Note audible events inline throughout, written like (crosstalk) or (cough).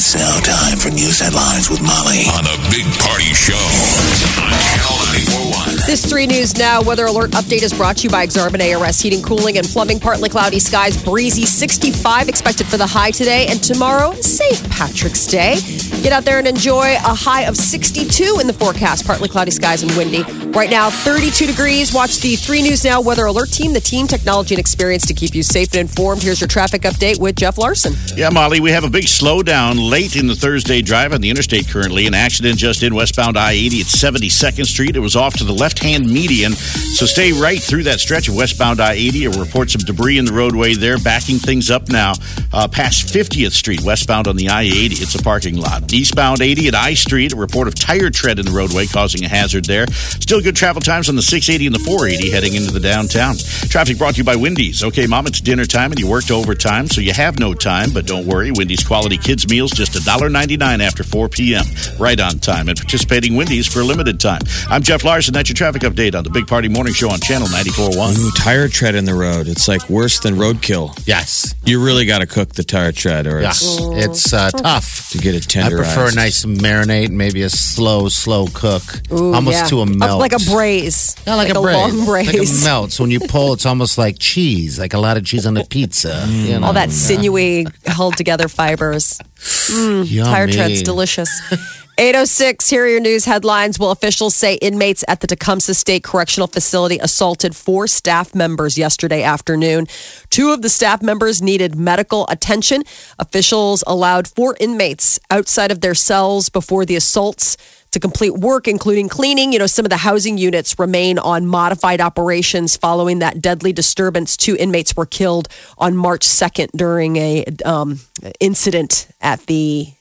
It's now time for news headlines with Molly on a big party show on Channel 941. This 3 News Now weather alert update is brought to you by Exarban ARS Heating, Cooling, and Plumbing. Partly cloudy skies, breezy 65 expected for the high today. And tomorrow, St. Patrick's Day. Get out there and enjoy a high of 62 in the forecast. Partly cloudy skies and windy. Right now, 32 degrees. Watch the 3 News Now weather alert team, the team, technology, and experience to keep you safe and informed. Here's your traffic update with Jeff Larson. Yeah, Molly, we have a big slowdown late in the Thursday drive on the interstate currently. An accident just in westbound I 80 at 72nd Street. It was off to the left hand median. So stay right through that stretch of westbound I 80. A report some debris in the roadway there, backing things up now uh, past 50th Street, westbound on the I 80. It's a parking lot. Eastbound 80 at I Street, a report of tire tread in the roadway causing a hazard there. Still good travel times on the 680 and the 480 heading into the downtown. Traffic brought to you by Wendy's. Okay, Mom, it's dinner time and you worked overtime, so you have no time, but don't worry. Wendy's quality kids meals just $1.99 after 4 p.m. Right on time and participating Wendy's for a limited time. I'm Jeff Larson. That's your traffic update on the Big Party Morning Show on Channel 94.1. Ooh, tire tread in the road. It's like worse than roadkill. Yes. You really got to cook the tire tread, or Yeah. it's It's uh, tough. to get it tender. I prefer a nice marinade, maybe a slow, slow cook, almost Yeah. to a melt. Like a braise. Yeah, like, a, braise. long braise. Like a melt. So when you pull, it's almost like cheese, like a lot of cheese on a pizza. You know? All that sinewy, held together fibers. Mm, Tire Yummy. tread's delicious. (laughs) 806, here are your news headlines. Well, officials say inmates at the Tecumseh State Correctional Facility assaulted four staff members yesterday afternoon. Two of the staff members needed medical attention. Officials allowed four inmates outside of their cells before the assaults to complete work, including cleaning. You know, some of the housing units remain on modified operations following that deadly disturbance. Two inmates were killed on March 2nd during a um, incident at the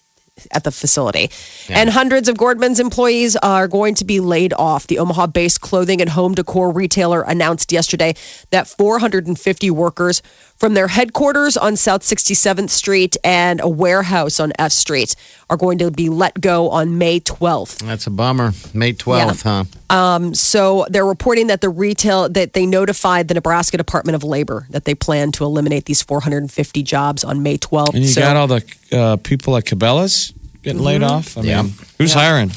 at the facility. And hundreds of Gordman's employees are going to be laid off. The Omaha based clothing and home decor retailer announced yesterday that 450 workers from their headquarters on South 67th Street and a warehouse on F Street are going to be let go on May 12th. That's a bummer. May 12th, huh? So they're reporting that the retail that they notified the Nebraska Department of Labor that they plan to eliminate these 450 jobs on May 12th. and you so, got all the uh, people at Cabela's getting laid off. I mean, Yeah. who's hiring?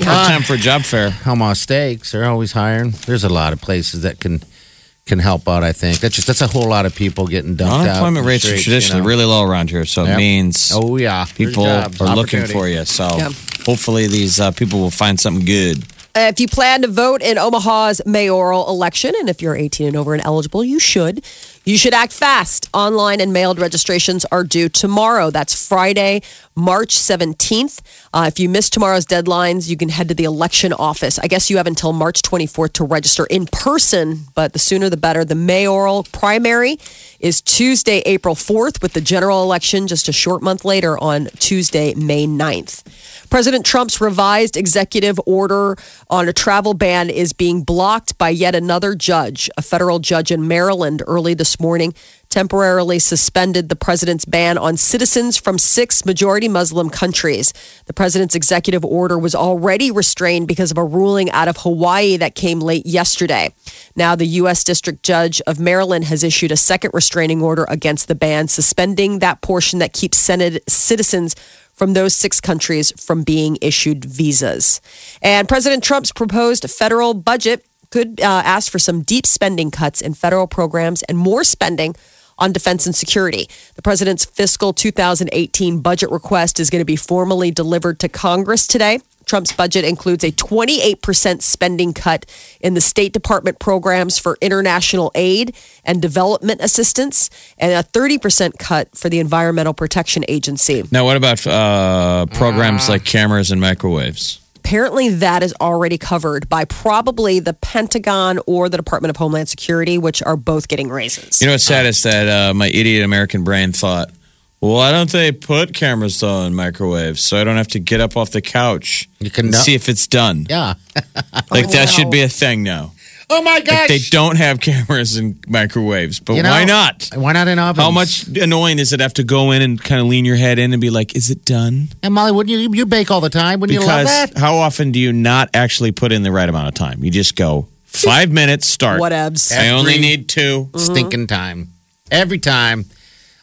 Hard time for a job fair. Omaha Steaks, they're always hiring. There's a lot of places that can can help out, I think. That's just that's a whole lot of people getting dumped out. in Unemployment the rates are traditionally you know? really low around here, so Yep. it means Oh yeah. People are looking for you. So Yeah. hopefully these uh, people will find something good. Uh, If you plan to vote in Omaha's mayoral election, and if you're 18 and over and eligible, you should. You should act fast. Online and mailed registrations are due tomorrow. That's Friday, March 17th. Uh, if you miss tomorrow's deadlines, you can head to the election office. I guess you have until March 24th to register in person, but the sooner the better. The mayoral primary is Tuesday, April 4th, with the general election just a short month later on Tuesday, May 9th. President Trump's revised executive order on a travel ban is being blocked by yet another judge. A federal judge in Maryland early this morning temporarily suspended the president's ban on citizens from six majority Muslim countries. The president's executive order was already restrained because of a ruling out of Hawaii that came late yesterday. Now, the U.S. District Judge of Maryland has issued a second restraining order against the ban, suspending that portion that keeps Senate citizens from those six countries from being issued visas. And President Trump's proposed federal budget could uh, ask for some deep spending cuts in federal programs and more spending on defense and security. The president's fiscal 2018 budget request is going to be formally delivered to Congress today. Trump's budget includes a 28% spending cut in the State Department programs for international aid and development assistance, and a 30% cut for the Environmental Protection Agency. Now, what about uh, programs like cameras and microwaves? apparently that is already covered by probably the Pentagon or the Department of Homeland Security, which are both getting raises. You know what's sad is that uh, my idiot American brain thought, why don't they put cameras though in microwaves so I don't have to get up off the couch You can and see if it's done? Yeah. (laughs) Like that should be a thing now. Oh my gosh. Like they don't have cameras in microwaves, but You know, why not? Why not in ovens? How much annoying is it to have to go in and kind of lean your head in and be like, is it done? And Molly, wouldn't you? You bake all the time. Wouldn't you love Because that? how often do you not actually put in the right amount of time? You just go five minutes, start. Whatevs. I only need 2 mm-hmm. Stinking time. Every time.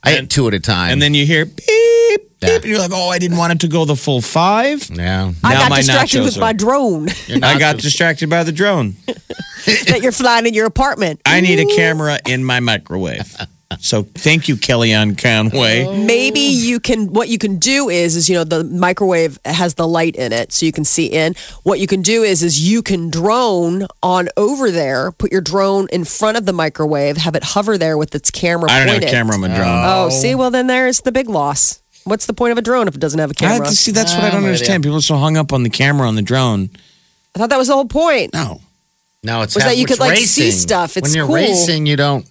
I And- hit two at a time. And then you hear beep, beep, Yeah. and you're like, oh, I didn't want it to go the full five. yeah. I Now got my distracted with are- my drone I got distracted by the drone. (laughs) that you're flying in your apartment. I need a camera in my microwave. (laughs) So thank you, Kellyanne Conway. Maybe you can. What you can do is, is you know, the microwave has the light in it, so you can see in. What you can do is, is you can drone on over there, put your drone in front of the microwave, have it hover there with its camera. I don't have a pointed. camera on my drone. Oh, see, well then there's the big loss. What's the point of a drone if it doesn't have a I have camera? to see. That's what I I'm don't with understand. People are so hung up on the camera on the drone. I thought that was the whole point. No. No, it's Was that you it's could, like, see stuff. It's when you're cool. racing, you don't.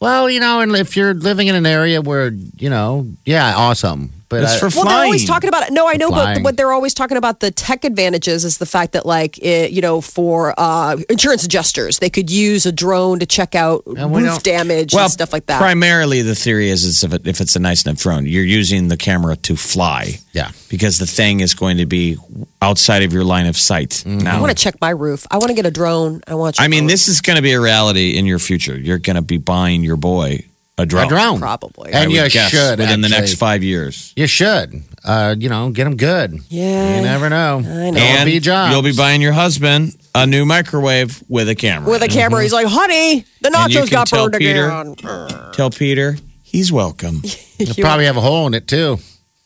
Well, you know, and if you're living in an area where you know, yeah, awesome. But It's I- for Well, they're always talking about it. No, I know, but what they're always talking about the tech advantages is the fact that, like, it, you know, for uh, insurance adjusters, they could use a drone to check out And we roof damage Well, and stuff like that. Primarily, the theory is, is if, it, if it's a nice enough drone, you're using the camera to fly. Yeah. Because the thing is going to be outside of your line of sight. I Now, want to check my roof. I want to get a drone. I want. I mean, this is going to be a reality in your future. You're going to be buying your boy a drone. a drone, Probably. And you should within the next five years. You should, uh, you know, get them good. Yeah. you never know. I know. And be jobs. you'll be buying your husband a new microwave with a camera. with a camera. He's like, "Honey, the And you nachos can got tell burned Peter- again." Tell Peter he's welcome. (laughs) You'll probably have a hole in it too.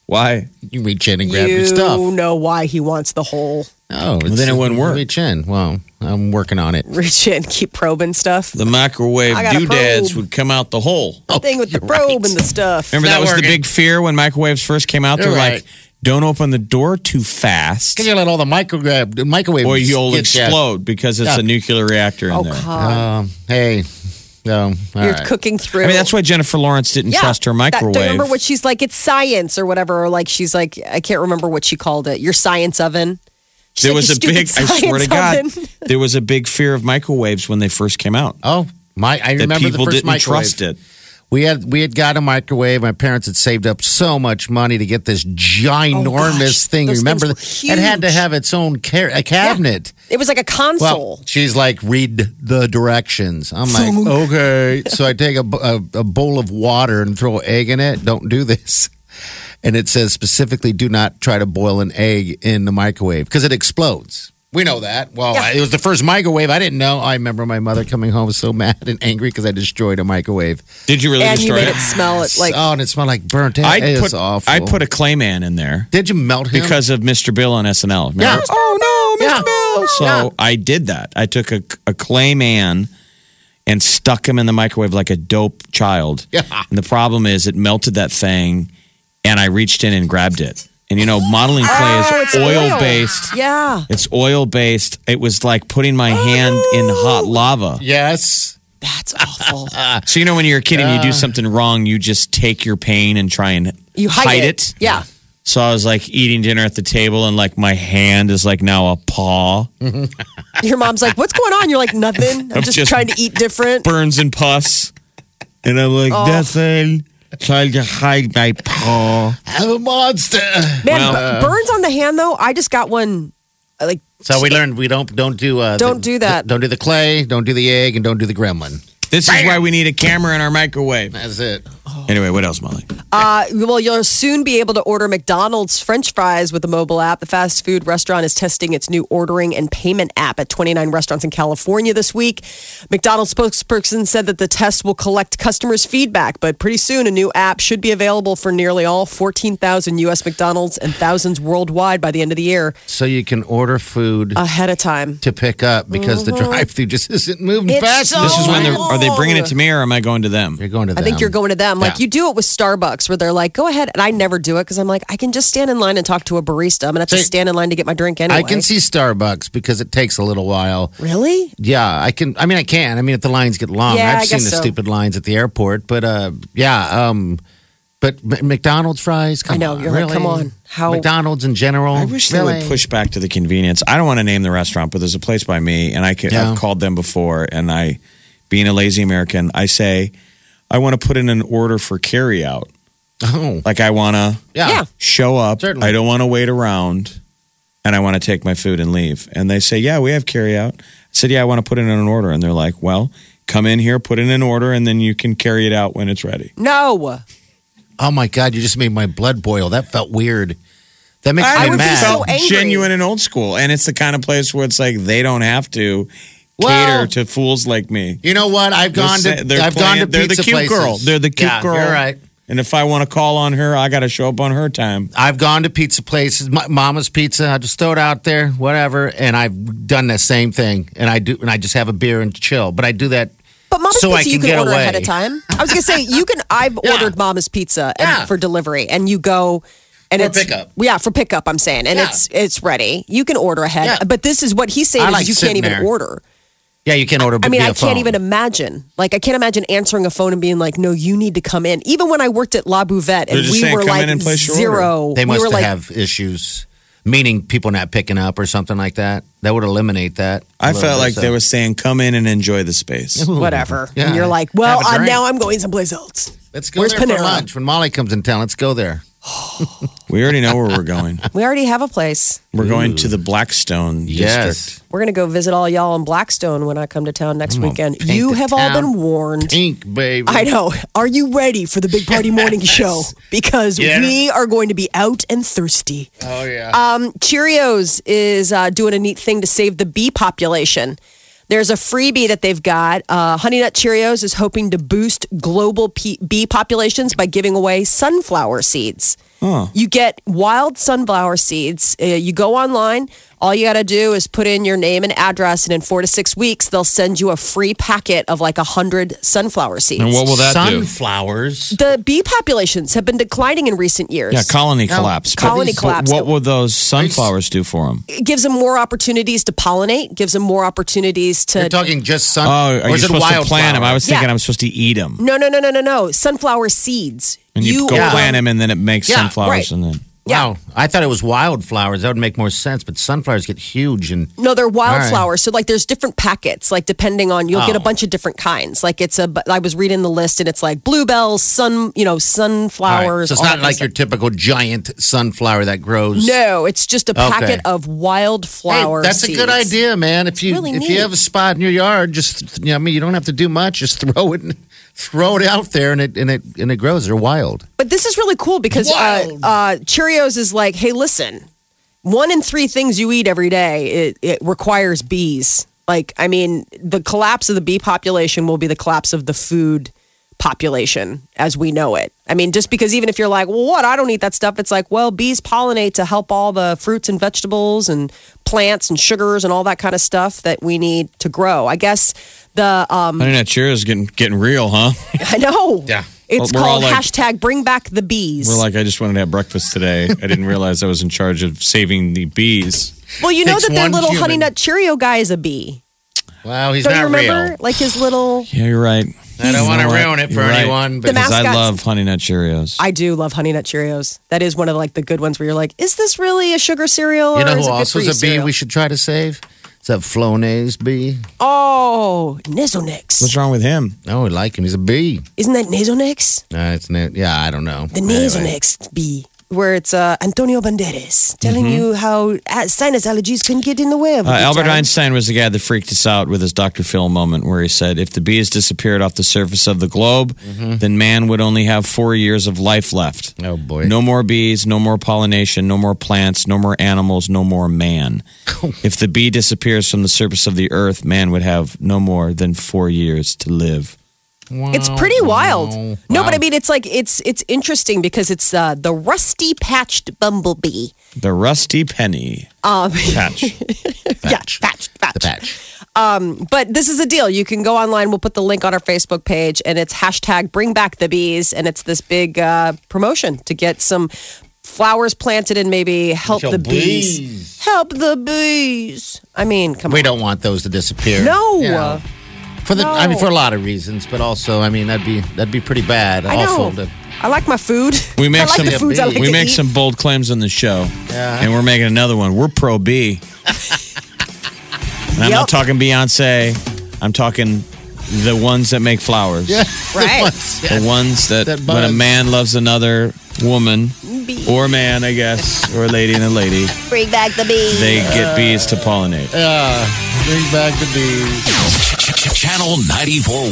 Why? You reach in and grab you your stuff. You know why he wants the hole. Oh, Well, then it wouldn't work. Reach in. Well, I'm working on it. reach in, keep probing stuff. The microwave I got a doodads would come out the hole. The thing with the probe right. and the stuff. Remember Not that was working. the big fear when microwaves first came out. They're You're like, don't open the door too fast, Can you let all the microwave microwave or you'll get ya? explode because it's Yeah. a nuclear reactor in Oh there. God, Um, hey, um, all you're right. cooking through. I mean, that's why Jennifer Lawrence didn't trust her That- microwave. do you remember what she's like? It's science or whatever. Or like she's like, I can't remember what she called it. Your science oven. She's there was a big, I swear to God, oven." (laughs) there was a big fear of microwaves when they first came out. Oh, my! I That remember people the first didn't microwave. trust it. We had we had got a microwave. My parents had saved up so much money to get this ginormous Oh, gosh, thing. those Remember, things were it had to have its own ca- a cabinet. It was like a console. Well, she's like, read the directions. I'm like, okay. (laughs) So I take a, b- a- a bowl of water and throw egg in it. Don't do this. And it says specifically, do not try to boil an egg in the microwave because it explodes. We know that. Well, Yeah. it was the first microwave. I didn't know. I remember my mother coming home so (laughs) mad and angry because I destroyed a microwave. Did you really and you destroy made it? it smell it like oh, and it smelled like burnt egg. I it put awful. I put a Clayman in there Did you melt him? because of Mr. Bill on SNL. Remember? Yeah. Oh no, Mr. Yeah. Bill. So Yeah. I did that. I took a, a Clayman and stuck him in the microwave like a dope child. Yeah. And the problem is, it melted that thing, and I reached in and grabbed it. And you know, modeling clay Oh, it's is oil, oil. based. yeah. It's oil based. It was like putting my oh. hand in hot lava. yes. That's awful. (laughs) So you know, when you're a kid and you do something wrong, you just take your pain and try and You hide, it. Yeah. So I was like eating dinner at the table, and like my hand is like now a paw, (laughs) Your mom's like, "What's going on?" You're like, "Nothing. I'm I'm just, just- trying to eat different." burns and pus, and I'm like oh. nothing. Trying to hide my paw. I'm a monster. Man, Well, bu- burns on the hand though. I just got one. uh, Like So we learned we don't don't do uh, Don't the- do that. Don't do the clay. Don't do the egg, and don't do the gremlin. This is why we need a camera in our microwave. That's it. Anyway, what else, Molly? Uh, well, you'll soon be able to order McDonald's French fries with the mobile app. The fast food restaurant is testing its new ordering and payment app at 29 restaurants in California this week. McDonald's spokesperson said that the test will collect customers' feedback, but pretty soon a new app should be available for nearly all 14,000 U.S. McDonald's and thousands worldwide by the end of the year So you can order food ahead of time. to pick up because the drive-through just (laughs) isn't moving It's fast. so This is when they're are they bringing it to me or am I going to them? You're going to. I think you're going to them. Them. Like Yeah. you do it with Starbucks, where they're like, "Go ahead," and I never do it because I'm like, I can just stand in line and talk to a barista. I'm gonna have to stand in line to get my drink anyway. I can see Starbucks because it takes a little while. Really? Yeah, I can. I mean, I can. I mean, if the lines get long, Yeah, I've I seen the so. stupid lines at the airport. But uh, yeah, um, but McDonald's fries. Come I know, on, you're like, come on. How- McDonald's in general? I wish really? they would push back to the convenience. I don't want to name the restaurant, but there's a place by me, and I can, Yeah. I've called them before, and I, being a lazy American, I say, I want to put in an order for carry out. Oh, Like I want to yeah. Yeah. show up. Certainly. I don't want to wait around, and I want to take my food and leave. And they say, Yeah, we have carry out. I said, Yeah, I want to put in an order, and they're like, Well, come in here, put in an order, and then you can carry it out when it's ready. No. Oh my God, you just made my blood boil. That felt weird. That makes I me would be mad. so angry. genuine and old school, and it's the kind of place where it's like they don't have to Well- cater to fools like me. you know what? I've They're gone to. they're I've gone to they're the cute places. girl. They're the cute Yeah, girl. You're right. And if I want to call on her, I got to show up on her time. I've gone to pizza places, my, Mama's Pizza. I just throw it out there, whatever, and I've done the same thing. And I do, and I just have a beer and chill. But I do that. But Mama's So I Pizza, you can can get order away. ahead of time. I was gonna say you can. (laughs) I've Yeah. ordered Mama's Pizza and, Yeah. for delivery, and you go. And For it's pickup. Yeah, for pickup. I'm saying, and Yeah. it's it's ready. You can order ahead. Yeah. But this is what he's saying I is you can't even there. order. Yeah, you can't order. I mean, via I can't phone. even imagine. Like, I can't imagine answering a phone and being like, "No, you need to come in." Even when I worked at La Buvette, and we saying, were like and zero. They we must were like, have issues, meaning people not picking up or something like that. That would eliminate that. I felt bit, like so. they were saying, "Come in and enjoy the space." (laughs) whatever. Yeah. And you're like, "Well, uh, now I'm going someplace else." Let's go Where's there Panera? for lunch when Molly comes in town. Let's go there. (laughs) We already know where we're going. We already have a place. We're going to the Blackstone Yes. district. We're gonna go visit all y'all in Blackstone when I come to town next I'm weekend. You the have all been warned. Pink, baby. I know. Are you ready for the Big Party Morning (laughs) Show? Because Yeah. we are going to be out and thirsty. Oh yeah. Um, Cheerios is uh, doing a neat thing to save the bee population. There's a freebie that they've got. Uh, Honey Nut Cheerios is hoping to boost global bee populations by giving away sunflower seeds. You get wild sunflower seeds. Uh, you go online. All you got to do is put in your name and address, and in four to six weeks, they'll send you a free packet of like a hundred sunflower seeds. And what will that do? Sunflowers. the bee populations have been declining in recent years. Yeah, colony collapse. But colony what- collapse. What will those sunflowers do for them? it gives them more opportunities to pollinate, gives them more opportunities to. You're talking just sun. Oh, are or you is it supposed to wildflower? plant them? I was thinking Yeah. I'm supposed to eat them. no, no, no, no, no, no. Sunflower seeds. And you, go um, plant them, and then it makes Yeah, sunflowers, right. and then Yeah. Wow, I thought it was wildflowers. That would make more sense. But sunflowers get huge and No, they're All right. wildflowers. So like, there's different packets. Like depending on, you'll get a Oh. bunch of different kinds. Like it's a. I was reading the list, and it's like bluebells, sun, you know, All right. sunflowers. So it's not like your typical giant sunflower that grows. No, it's just a Okay. packet of Hey, wildflower. that's a good idea, man. If you really if neat. you have a spot in your yard, just you know, I mean, you don't have to do much. Just (laughs) throw it, throw it out there, and it and it and it grows. They're wild. But this is really cool because uh, uh, Cheerios is like, hey, listen, one in three things you eat every day it, it requires bees. Like, I mean, the collapse of the bee population will be the collapse of the food population as we know it. I mean, just because even if you're like, well, what? I don't eat that stuff. It's like, well, bees pollinate to help all the fruits and vegetables and plants and sugars and all that kind of stuff that we need to grow. I guess the um, I think that cheer is getting getting real, huh? (laughs) I know. Yeah. It's We're all called like- hashtag bring back the bees. We're like, I just wanted to have breakfast today. I didn't (laughs) realize I was in charge of saving the bees. Well, you know Takes that their one little human. honey nut Cheerio guy is a bee. Wow, he's Don't you not remember? real. Like his little. (sighs) Yeah, you're right. I don't want to know what? ruin it for You're anyone. The But Because I mascots- love Honey Nut Cheerios. I do love honey nut Cheerios. That is one of like the good ones where you're like, is this really a sugar cereal? you or know is who it good also for you a bee cereal? we should try to save? It's that Flonase bee. Oh, Nasonex. What's wrong with him? Oh, we like him. He's a bee. Isn't that Nasonex? Uh, it's na- yeah, I don't know. The Anyway. Nasonex bee. Where it's uh, Antonio Banderas telling you how sinus allergies can get in the way of Uh, Albert time. Einstein was the guy that freaked us out with his Dr. Phil moment where he said, if the bees disappeared off the surface of the globe, then man would only have four years of life left. Oh boy. No more bees, no more pollination, no more plants, no more animals, no more man. (laughs) if the bee disappears from the surface of the earth, man would have no more than four years to live. It's pretty wild. wow. No, but I mean, it's like it's it's interesting because it's uh, the rusty patched bumblebee. The rusty penny Um, patch. (laughs) yeah, patch, patch. The patch. Um, but this is a deal. You can go online. We'll put the link on our Facebook page, and it's hashtag Bring Back the Bees, and it's this big uh, promotion to get some flowers planted and maybe help Help the bees. bees. Help the bees. I mean, come We on. don't want those to disappear. No. Know, for the, I mean, for a lot of reasons, but also, I mean, that'd be that'd be pretty bad. I awful. know. To, I like my food. We (laughs) make I like some- the foods I like we to make eat. some bold claims on the show, Yeah. and we're making another one. We're pro B. and I'm Yep. not talking Beyonce. I'm talking the ones that make flowers. yeah, (laughs) Right. The ones that, That when a man loves another woman or man, I guess, or a lady and a lady, Bring back the bees. they get bees to pollinate. Yeah, bring back the bees. Channel 94.1.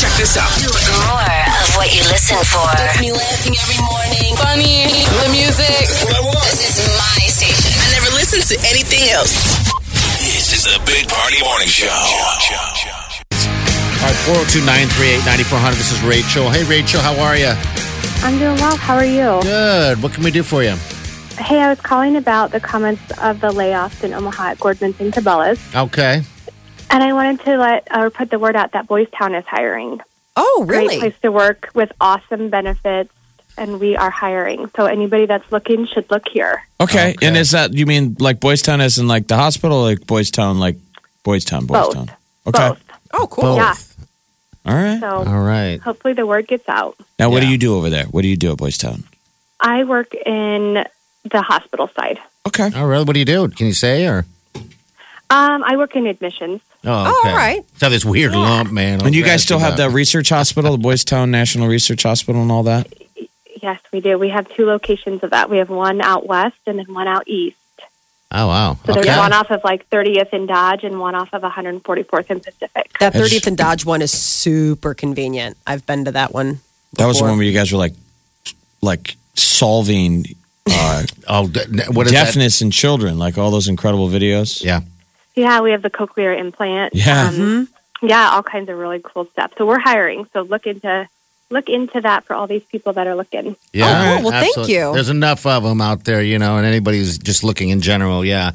Check this out. More of what you listen for. Gets me laughing every morning. Funny. The music. This is my station. I never listen to anything else. This is the Big Party Morning Show. All right, 402 938 9400. This is Rachel. Hey, Rachel, how are you? I'm doing well. How are you? Good. What can we do for you? Hey, I was calling about the comments of the layoffs in Omaha at Gordman's and Cabela's, Okay. and I wanted to let or put the word out that Boys Town is hiring. oh, really? Great place to work with awesome benefits, and we are hiring. So anybody that's looking should look here. Okay. Okay. And is that, you mean like Boys Town as in like the hospital, or like Boys Town, like Boys Town, Boys Both. Town? Okay. Both. Oh, cool. Both. Yeah. All right. So All right. hopefully the word gets out. Now, what do you do over there? What do you do at Boys Town? I work in the hospital side. Okay. All right. What do you do? Can you say or? Um, I work in admissions. Oh, Oh, okay. all right. It's have this weird lump, man. And you guys still have that the research hospital, the Boys Town National Research Hospital, and all that? Yes, we do. We have two locations of that. We have one out west and then one out east. Oh, wow. So okay. there's one off of like 30th in Dodge and one off of 144th and Pacific. That 30th and Dodge one is super convenient. I've been to that one. That was the one where you guys were like, like solving uh, Oh, what is deafness in children, like all those incredible videos. Yeah. Yeah, we have the cochlear implant. Yeah. Um, Yeah, all kinds of really cool stuff. So we're hiring. So look into look into that for all these people that are looking. Yeah. Oh, cool. Well, thank you. There's enough of them out there, you know, and anybody's just looking in general. Yeah.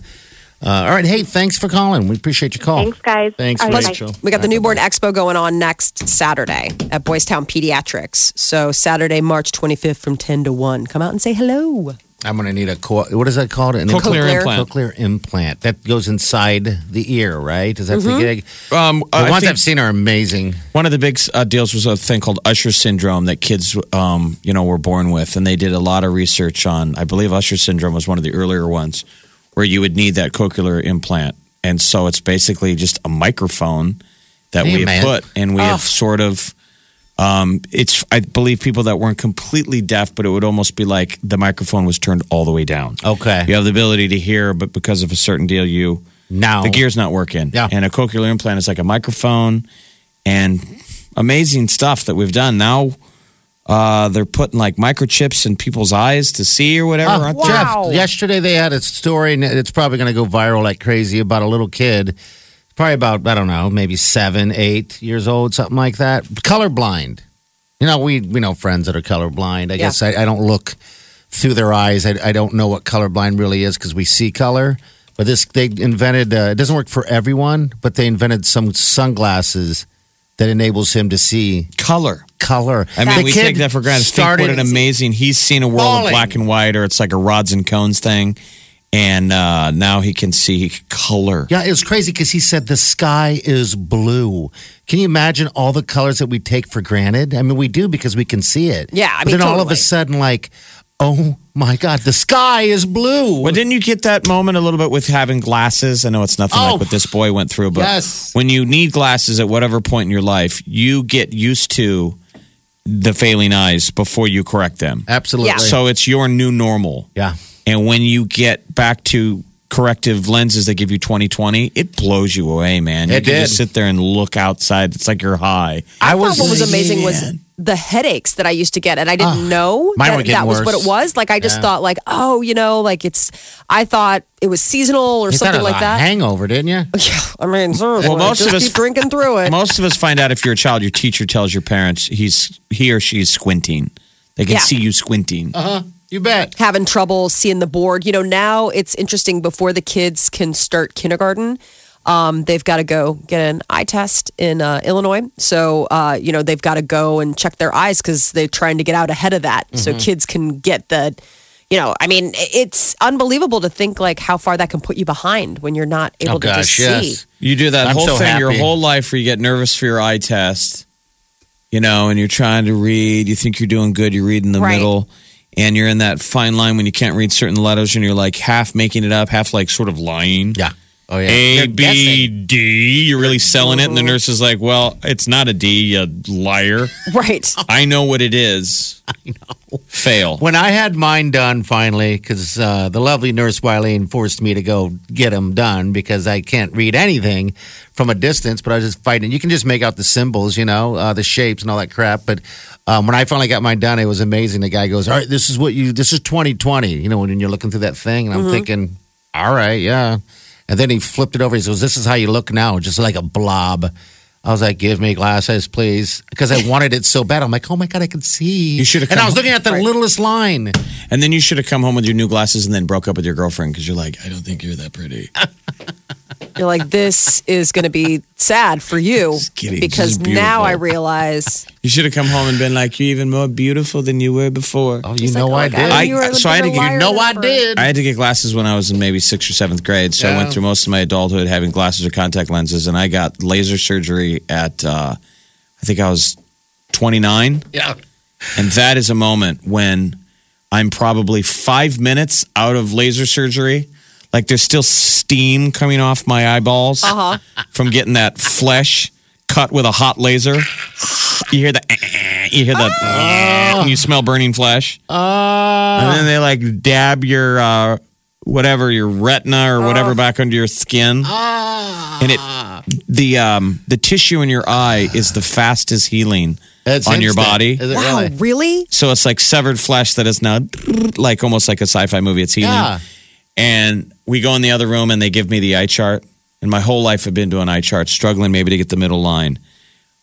Uh, all right. Hey, thanks for calling. We appreciate your call. Thanks, guys. Thanks, All right, bye. Rachel. We got the newborn expo going on next Saturday at Boys Town Pediatrics. So Saturday, March 25th from 10 to 1. Come out and say hello. I'm going to need a co- what is that called? An Cochlear Cochlear. implant. Cochlear implant that goes inside the ear, right? Is that Mm-hmm. the gig? Um, The I ones I've seen are amazing. one of the big uh, deals was a thing called Usher syndrome that kids, um, you know, were born with, and they did a lot of research on. I believe Usher syndrome was one of the earlier ones where you would need that cochlear implant, and so it's basically just a microphone that Hey, we have put, and we have sort of. Um, it's I believe people that weren't completely deaf, but it would almost be like the microphone was turned all the way down. Okay. You have the ability to hear, but because of a certain deal, you Now, the gear's not working. Yeah. And a cochlear implant is like a microphone and amazing stuff that we've done. Now uh, they're putting like microchips in people's eyes to see or whatever. Aren't they? Jeff, yesterday they had a story, and it's probably going to go viral like crazy about a little kid, probably about I don't know, maybe seven, eight years old, something like that. Colorblind. You know, we we know friends that are colorblind. I guess I, I don't look through their eyes. I, I don't know what colorblind really is because we see color. But this they invented. Uh, it doesn't work for everyone, but they invented some sunglasses that enables him to see Color. color. I mean, The we take that for granted. Think started- what an amazing. He's seen a world Falling. of black and white, or it's like a rods and cones thing, and uh, now he can see color. Yeah, it was crazy because he said the sky is blue. Can you imagine all the colors that we take for granted? I mean, we do because we can see it. Yeah, I but mean, then all of a sudden, like, oh my God, the sky is blue. Well, didn't you get that moment a little bit with having glasses? I know it's nothing Oh. like what this boy went through, but Yes. when you need glasses at whatever point in your life, you get used to the failing eyes before you correct them. Absolutely. Yeah. So it's your new normal. yeah. And when you get back to corrective lenses that give you 2020, it blows you away, man. You It can did. just sit there and look outside. It's like you're high. I, thought what was amazing was the headaches that I used to get, and I didn't know that, that was what it was. Like I just Yeah. thought, like, oh, you know, like it's. I thought it was seasonal or You something it was like a that. hangover, didn't you? (laughs) yeah, I mean, seriously, Well, most just of us- keep drinking through it. Most of us find out if you're a child, your teacher tells your parents he's he or she's squinting. They can Yeah. see you squinting. Uh huh. You bet. having trouble seeing the board. You know, now it's interesting before the kids can start kindergarten. Um, they've got to go get an eye test in uh, Illinois. So, uh, you know, they've got to go and check their eyes because they're trying to get out ahead of that so Mm-hmm. kids can get the, you know, I mean, it's unbelievable to think like how far that can put you behind when you're not able Oh to just gosh, yes. see. You do that I'm whole so thing your whole life where you get nervous for your eye test, you know, and you're trying to read. You think you're doing good. You read in the Right. middle, and you're in that fine line when you can't read certain letters, and you're like half making it up, half like sort of lying. Yeah. Oh yeah. A They're B guessing. D. You're really selling it, and the nurse is like, "Well, it's not a D, you liar. (laughs) Right. (laughs) I know what it is. I know. Fail. When I had mine done finally, because uh, the lovely nurse Wileen forced me to go get them done because I can't read anything from a distance, but I was just fighting. You can just make out the symbols, you know, uh, the shapes and all that crap. But um, when I finally got mine done, it was amazing. The guy goes, "All right, this is what you. This is 2020." You know, when you're looking through that thing, and I'm thinking, "All right, yeah." And then he flipped it over. He goes, "This is how you look now, just like a blob." I was like, "Give me glasses, please," because I wanted it so bad. I'm like, "Oh my god, I can see." You should have And I was looking at the Right. littlest line. And then you should have come home with your new glasses and then broke up with your girlfriend because you're like, I don't think you're that pretty. (laughs) You're like, this is going to be sad for you kidding. because now I realize You should have come home and been like, you're even more beautiful than you were before. Oh, you He's know like, I oh, did. God, I- you were a so I had to bigger give- liar know I did. I had to get glasses when I was in maybe sixth or seventh grade. So I went through most of my adulthood having glasses or contact lenses, and I got laser surgery at, uh, I think I was 29. Yeah. And that is a moment when I'm probably five minutes out of laser surgery. Like there's still steam coming off my eyeballs from getting that flesh cut with a hot laser. You hear the, you hear the, and you smell burning flesh. and then they like dab your, uh, whatever, your retina or whatever back under your skin. And it, the, um, the tissue in your eye is the fastest healing It's on your body. Is it Wow, really? really? So it's like severed flesh that is now like almost like a sci-fi movie. It's healing. Yeah. And we go in the other room and they give me the eye chart. And my whole life I've been doing eye charts, struggling maybe to get the middle line.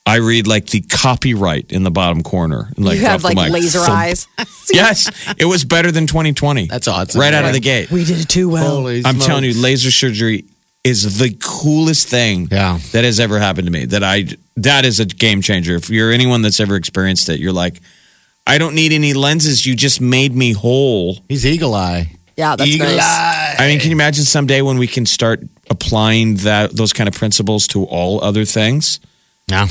I read like the copyright in the bottom corner. and, Like you have like mic. laser Thump. eyes. (laughs) Yes, it was better than 2020. That's awesome. right out of the gate. We did it too well. Holy I'm telling you, laser surgery is the coolest thing Yeah. that has ever happened to me. That I that is a game changer. If you're anyone that's ever experienced it, you're like, I don't need any lenses. You just made me whole. He's eagle eye. Yeah, that's eagle nice. eye. I mean, can you imagine someday when we can start applying that those kind of principles to all other things? Yeah.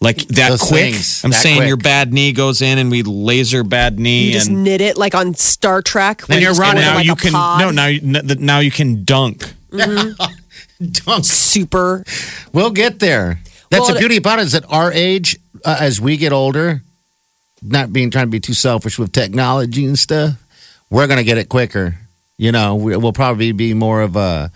Like that Those quick. things, I'm that saying quick. your bad knee goes in and we laser bad knee You just and knit it like on Star Trek. then where you're just right go into, now like you a can pod. no now you- now you can dunk. (laughs) Dunk. super. We'll get there. That's Well, the beauty about it is at our age, uh, as we get older, not being trying to be too selfish with technology and stuff, we're going to get it quicker. You know, we, we'll probably be more of a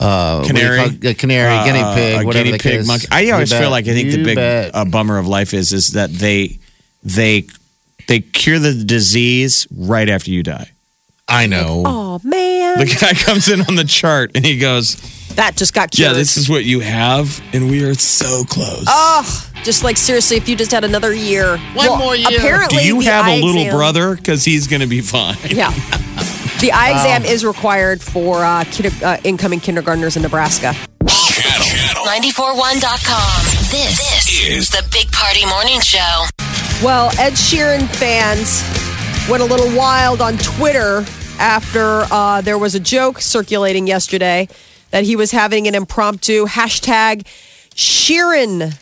uh, what do you Canary? call a canary, Uh, guinea pig, a whatever guinea the pig case. monkey. I always feel like I think the big uh, bummer of life is is that they they they cure the disease right after you die. I know. Oh man, The guy (laughs) comes in on the chart and he goes, that just got cured. "Yeah, this is what you have, and we are so close." Oh, just like seriously, if you just had another year, One more year. Apparently, Do you have a little exam- brother? Because he's going to be fine. (laughs) Yeah. The eye exam is required for uh, kid- uh, incoming kindergartners in Nebraska. Channel 941.com. This, this is the Big Party Morning Show. Well, Ed Sheeran fans went a little wild on Twitter after uh, there was a joke circulating yesterday that he was having an impromptu hashtag Sheeran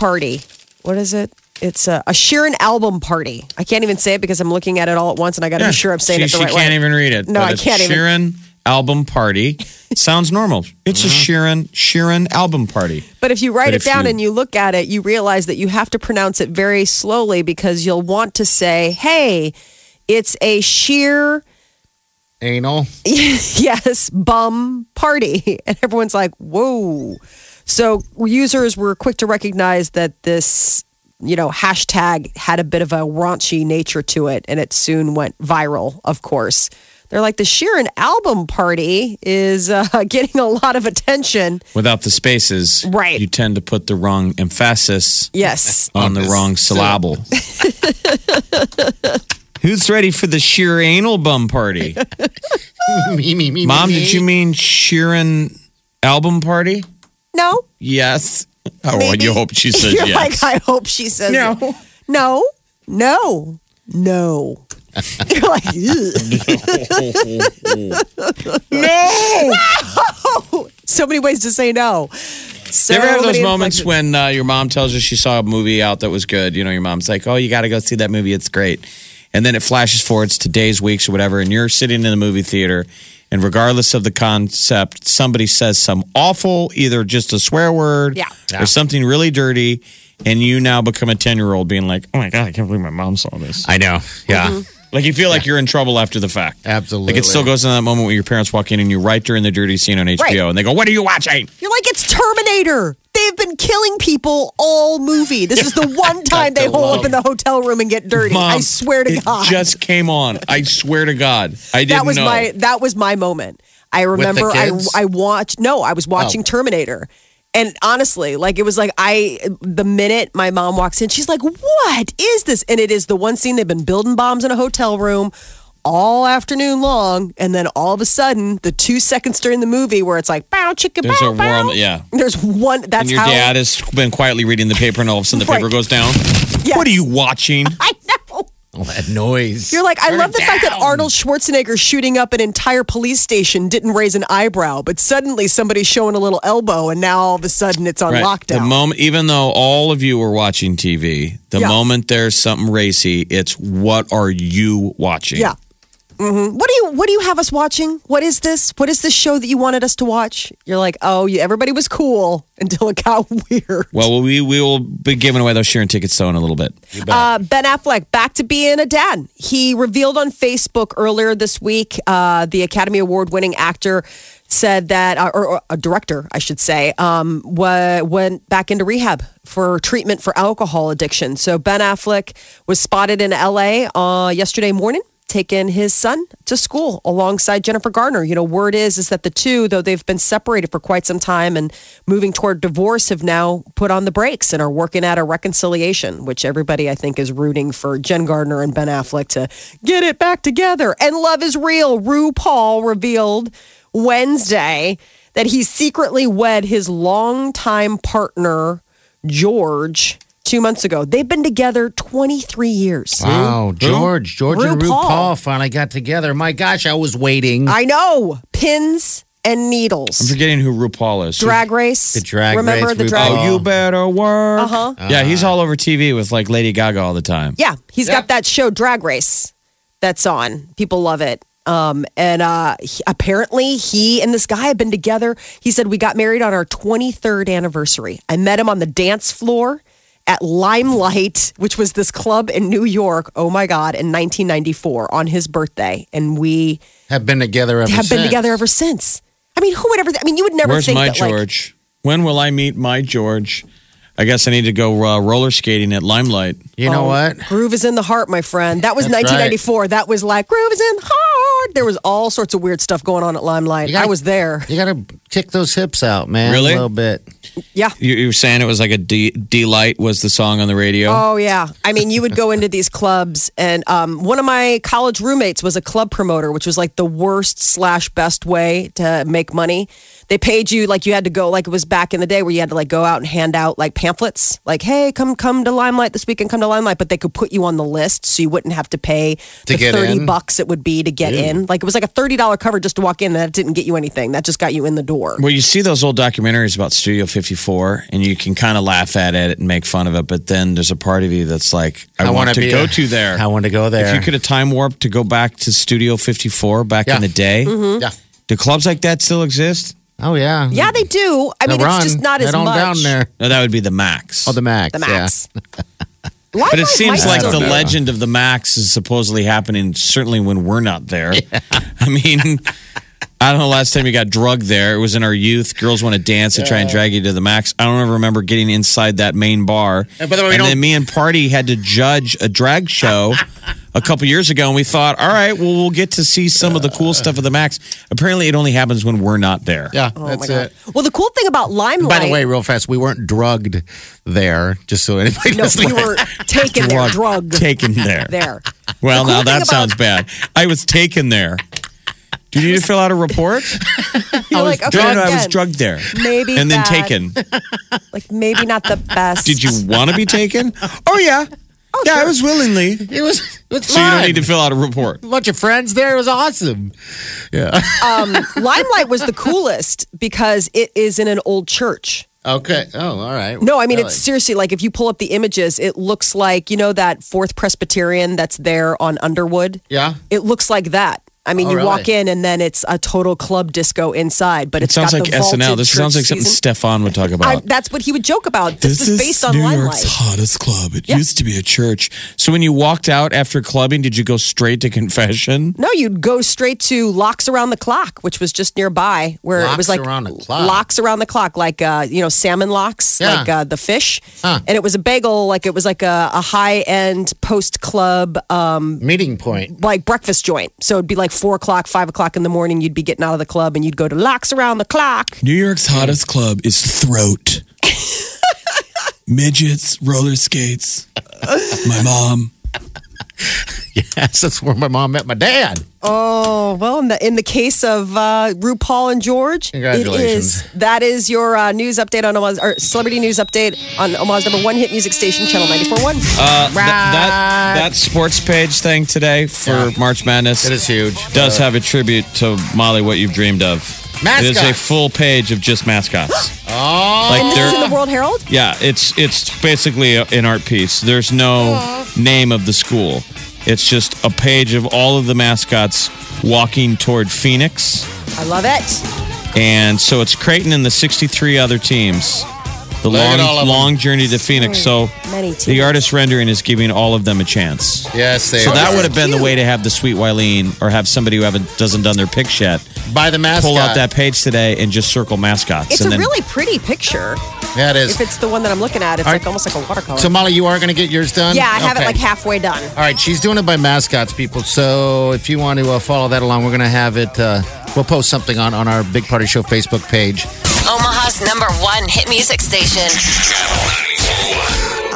party. What is it? It's a, a Sheeran album party. I can't even say it because I'm looking at it all at once and I got to be sure I'm saying she, it the she right can't even read it. No, but I it's can't even. Sheeran album party (laughs) sounds normal. It's a mm-hmm. Sheeran Sheeran album party. But if you write But it if down you- and you look at it, you realize that you have to pronounce it very slowly because you'll want to say, hey, it's a sheer, Anal. (laughs) yes, bum party. (laughs) And everyone's like, whoa. So users were quick to recognize that this, you know, hashtag had a bit of a raunchy nature to it. And it soon went viral, of course. They're like, the Sheeran album party is uh, (laughs) getting a lot of attention. Without the spaces, Right. you tend to put the wrong emphasis Yes. on the wrong syllable. (laughs) Who's ready for the sheer anal bum party? (laughs) me, me, me, Mom, me, did you mean Sheeran Album party? No. Yes. Oh, Maybe. you hope she says (laughs) You're yes. like, I hope she says No. it. No. No. No. (laughs) You're like, (laughs) "Ugh." no. so many ways to say no. So you ever have those moments when uh, your mom tells you she saw a movie out that was good? You know, your mom's like, "Oh, you got to go see that movie. It's great." And then it flashes forwards to days, weeks, or whatever, and you're sitting in the movie theater, and regardless of the concept, somebody says some awful, either just a swear word, Yeah. or something really dirty, and you now become a ten year old being like, "Oh my god, I can't believe my mom saw this." I know. Yeah. Mm-hmm. Like you feel like you're in trouble after the fact. Absolutely. Like it still goes in that moment when your parents walk in and you're right during the dirty scene on HBO, Right. and they go, "What are you watching?" You're like, it's Terminator. They've been killing people all movie. This is the one (laughs) time they hole up in the hotel room and get dirty. Mom, I swear to it God. just came on. I swear to God, I didn't that was know. my that was my moment. I remember I kids? I watched no, I was watching Oh. Terminator. And honestly, like it was like I the minute my mom walks in, she's like, "What is this?" And it is the one scene they've been building bombs in a hotel room all afternoon long, and then all of a sudden, the two seconds during the movie where it's like, "Bow chicka There's bow a bow." worm, yeah. There's one. That's and your how dad has been quietly reading the paper, and all of a sudden the Right. paper goes down. Yeah. What are you watching? (laughs) I know. All that noise. You're like, I love it the fact that. Arnold Schwarzenegger shooting up an entire police station didn't raise an eyebrow, but suddenly somebody's showing a little elbow, and now all of a sudden it's on The lockdown. The moment, even though all of you were watching TV, the Yeah. moment there's something racy, it's what are you watching? yeah. Hmm What do you What do you have us watching? What is this? What is this show that you wanted us to watch? You're like, oh, you, everybody was cool (laughs) until it got weird. Well, we we will be giving away those Sheeran tickets though in a little bit. Uh, ben Affleck back to being a dad. He revealed on Facebook earlier this week. Uh, the Academy Award winning actor said that, uh, or, or a director, I should say, um, wa- went back into rehab for treatment for alcohol addiction. So Ben Affleck was spotted in LA uh, yesterday morning. Taking his son to school alongside Jennifer Garner. You know, word is is that the two, though they've been separated for quite some time and moving toward divorce, have now put on the brakes and are working at a reconciliation, which everybody I think is rooting for Jen Gardner and Ben Affleck to get it back together. And love is real. RuPaul revealed Wednesday that he secretly wed his longtime partner, George, two months ago. They've been together 23 years. Wow, George, George and RuPaul. RuPaul finally got together. My gosh, I was waiting. I know. Pins and needles. I'm forgetting who RuPaul is. Drag race. The Drag Remember Race the RuPaul. drag Oh, you better work. Uh-huh. Yeah, he's all over TV with like Lady Gaga all the time. Yeah, he's got that show Drag Race that's on. People love it. Um, and uh, he- apparently, he and this guy have been together. He said we got married on our 23rd anniversary. I met him on the dance floor at Limelight, which was this club in New York. Oh my God, in 1994 on his birthday, and we Have been together ever have been since. together ever since. I mean, who would ever? I mean, you would never Where's think my that, like, George? when will I meet my George? I guess I need to go uh, roller skating at Limelight. You know Oh, what? Groove is in the heart, my friend. That was That's 1994. That was like Groove is in the heart. There was all sorts of weird stuff going on at Limelight. You gotta- I was there. You got to kick those hips out, man. Really? A little bit. Yeah. You, you were saying it was like a D, Delight was the song on the radio. Oh yeah. I mean, you would go into these clubs, and um, one of my college roommates was a club promoter, which was like the worst slash best way to make money. They paid you like you had to go like it was back in the day where you had to like go out and hand out like pamphlets, like hey, come come to Limelight this weekend, come to Limelight, but they could put you on the list so you wouldn't have to pay To the get thirty in? bucks it would be to get in. Like it was like a thirty dollar cover just to walk in. And that didn't get you anything. That just got you in the door. Well, you see those old documentaries about Studio 54, and you can kind of laugh at it and make fun of it, but then there's a part of you that's like, I, I want wanna go a- to there. I want to go there. If you could have time warped to go back to Studio 54 back Yeah. in the day, Mm-hmm. Yeah. do clubs like that still exist? Oh yeah. Yeah, they do. I The mean, run. it's just not Head as on much. down there. No, that would be the Max. Oh, the max. The max. (laughs) but it seems like the be- legend of the Max is supposedly happening certainly when we're not there. (laughs) I mean, I don't know. Last time you got drugged there, it was in our youth. Girls want to dance and try and drag you to the Max. I don't ever remember getting inside that main bar. And by the way, we and don't- then me and Party had to judge a drag show (laughs) a couple years ago, and we thought, all right, well, we'll get to see some of the cool stuff of the Max. Apparently, it only happens when we're not there. Yeah, Oh my that's God. it. Well, the cool thing about Limelight. By the way, real fast, we weren't drugged there, just so anybody no, listening. we were (laughs) taken there, drugged taken (laughs) there. there. Well, The cool now that about- sounds bad. I was taken there. Do you need to fill out a report? (laughs) You're like, okay, no, no, no, I was again, drugged there. Maybe And then bad. taken. Like maybe not the best. Did you want to be taken? Oh, yeah. Yeah, I was willingly. It was, it was So you don't need to fill out a report. a bunch of friends there. It was awesome. Yeah. (laughs) um, Limelight was the coolest because it is in an old church. okay. Oh, all right. No, I mean Really? it's seriously like if you pull up the images, it looks like you know that Fourth Presbyterian that's there on Underwood. Yeah. It looks like that. I mean, Oh, you really? walk in and then it's a total club disco inside, but It it's sounds got like SNL. This sounds like something. Stefon would talk I, about. that's what he would joke about. This, was based on New Limelight. York's hottest club. It Yeah. used to be a church. So when you walked out after clubbing, did you go straight to confession? No, you'd go straight to Lox Around the Clock, which was just nearby, where it was like Around the Clock? lox around the clock, like uh, you know, salmon lox, Yeah. like uh, the fish. Huh. And it was a bagel, like it was like a, a high end post club, um, Meeting point. like breakfast joint. So it'd be like four o'clock, five o'clock in the morning. You'd be getting out of the club, and you'd go to Lox Around the Clock. New York's hottest club is Throat. (laughs) Midgets, roller skates. My mom. (laughs) Yes, that's where my mom met my dad. Oh well, in the in the case of uh, RuPaul and George, it Congratulations. is that is your uh, news update on Omaha's or celebrity news update on Omaha's number one hit music station, Channel 94.1. Uh, th- that that sports page thing today for Yeah. March Madness It is huge. does have a tribute to Molly. What you've dreamed of. It is a full page of just mascots. (gasps) Oh, like and this is in the World Herald. yeah, it's it's basically a- an art piece. There's no name of the school. It's just a page of all of the mascots walking toward Phoenix. I love it. And so it's Creighton and the 63 other teams. The Look long, long journey to Phoenix. So Many the artist rendering is giving all of them a chance. yes, they So are. that would have been the way to have the sweet Wileen or have somebody who haven't doesn't done their picks yet by the mascot. pull out that page today and just circle mascots. It's and a then really pretty picture. Yeah, it is. If it's the one that I'm looking at, it's All like almost like a watercolor. So, Molly, you are going to get yours done? yeah, I have it like halfway done. All right, she's doing it by mascots, people. So if you want to uh, follow that along, we're going to have it. Uh, we'll post something on, on our Big Party Show Facebook page. Omaha's number one hit music station. Channel 94.1.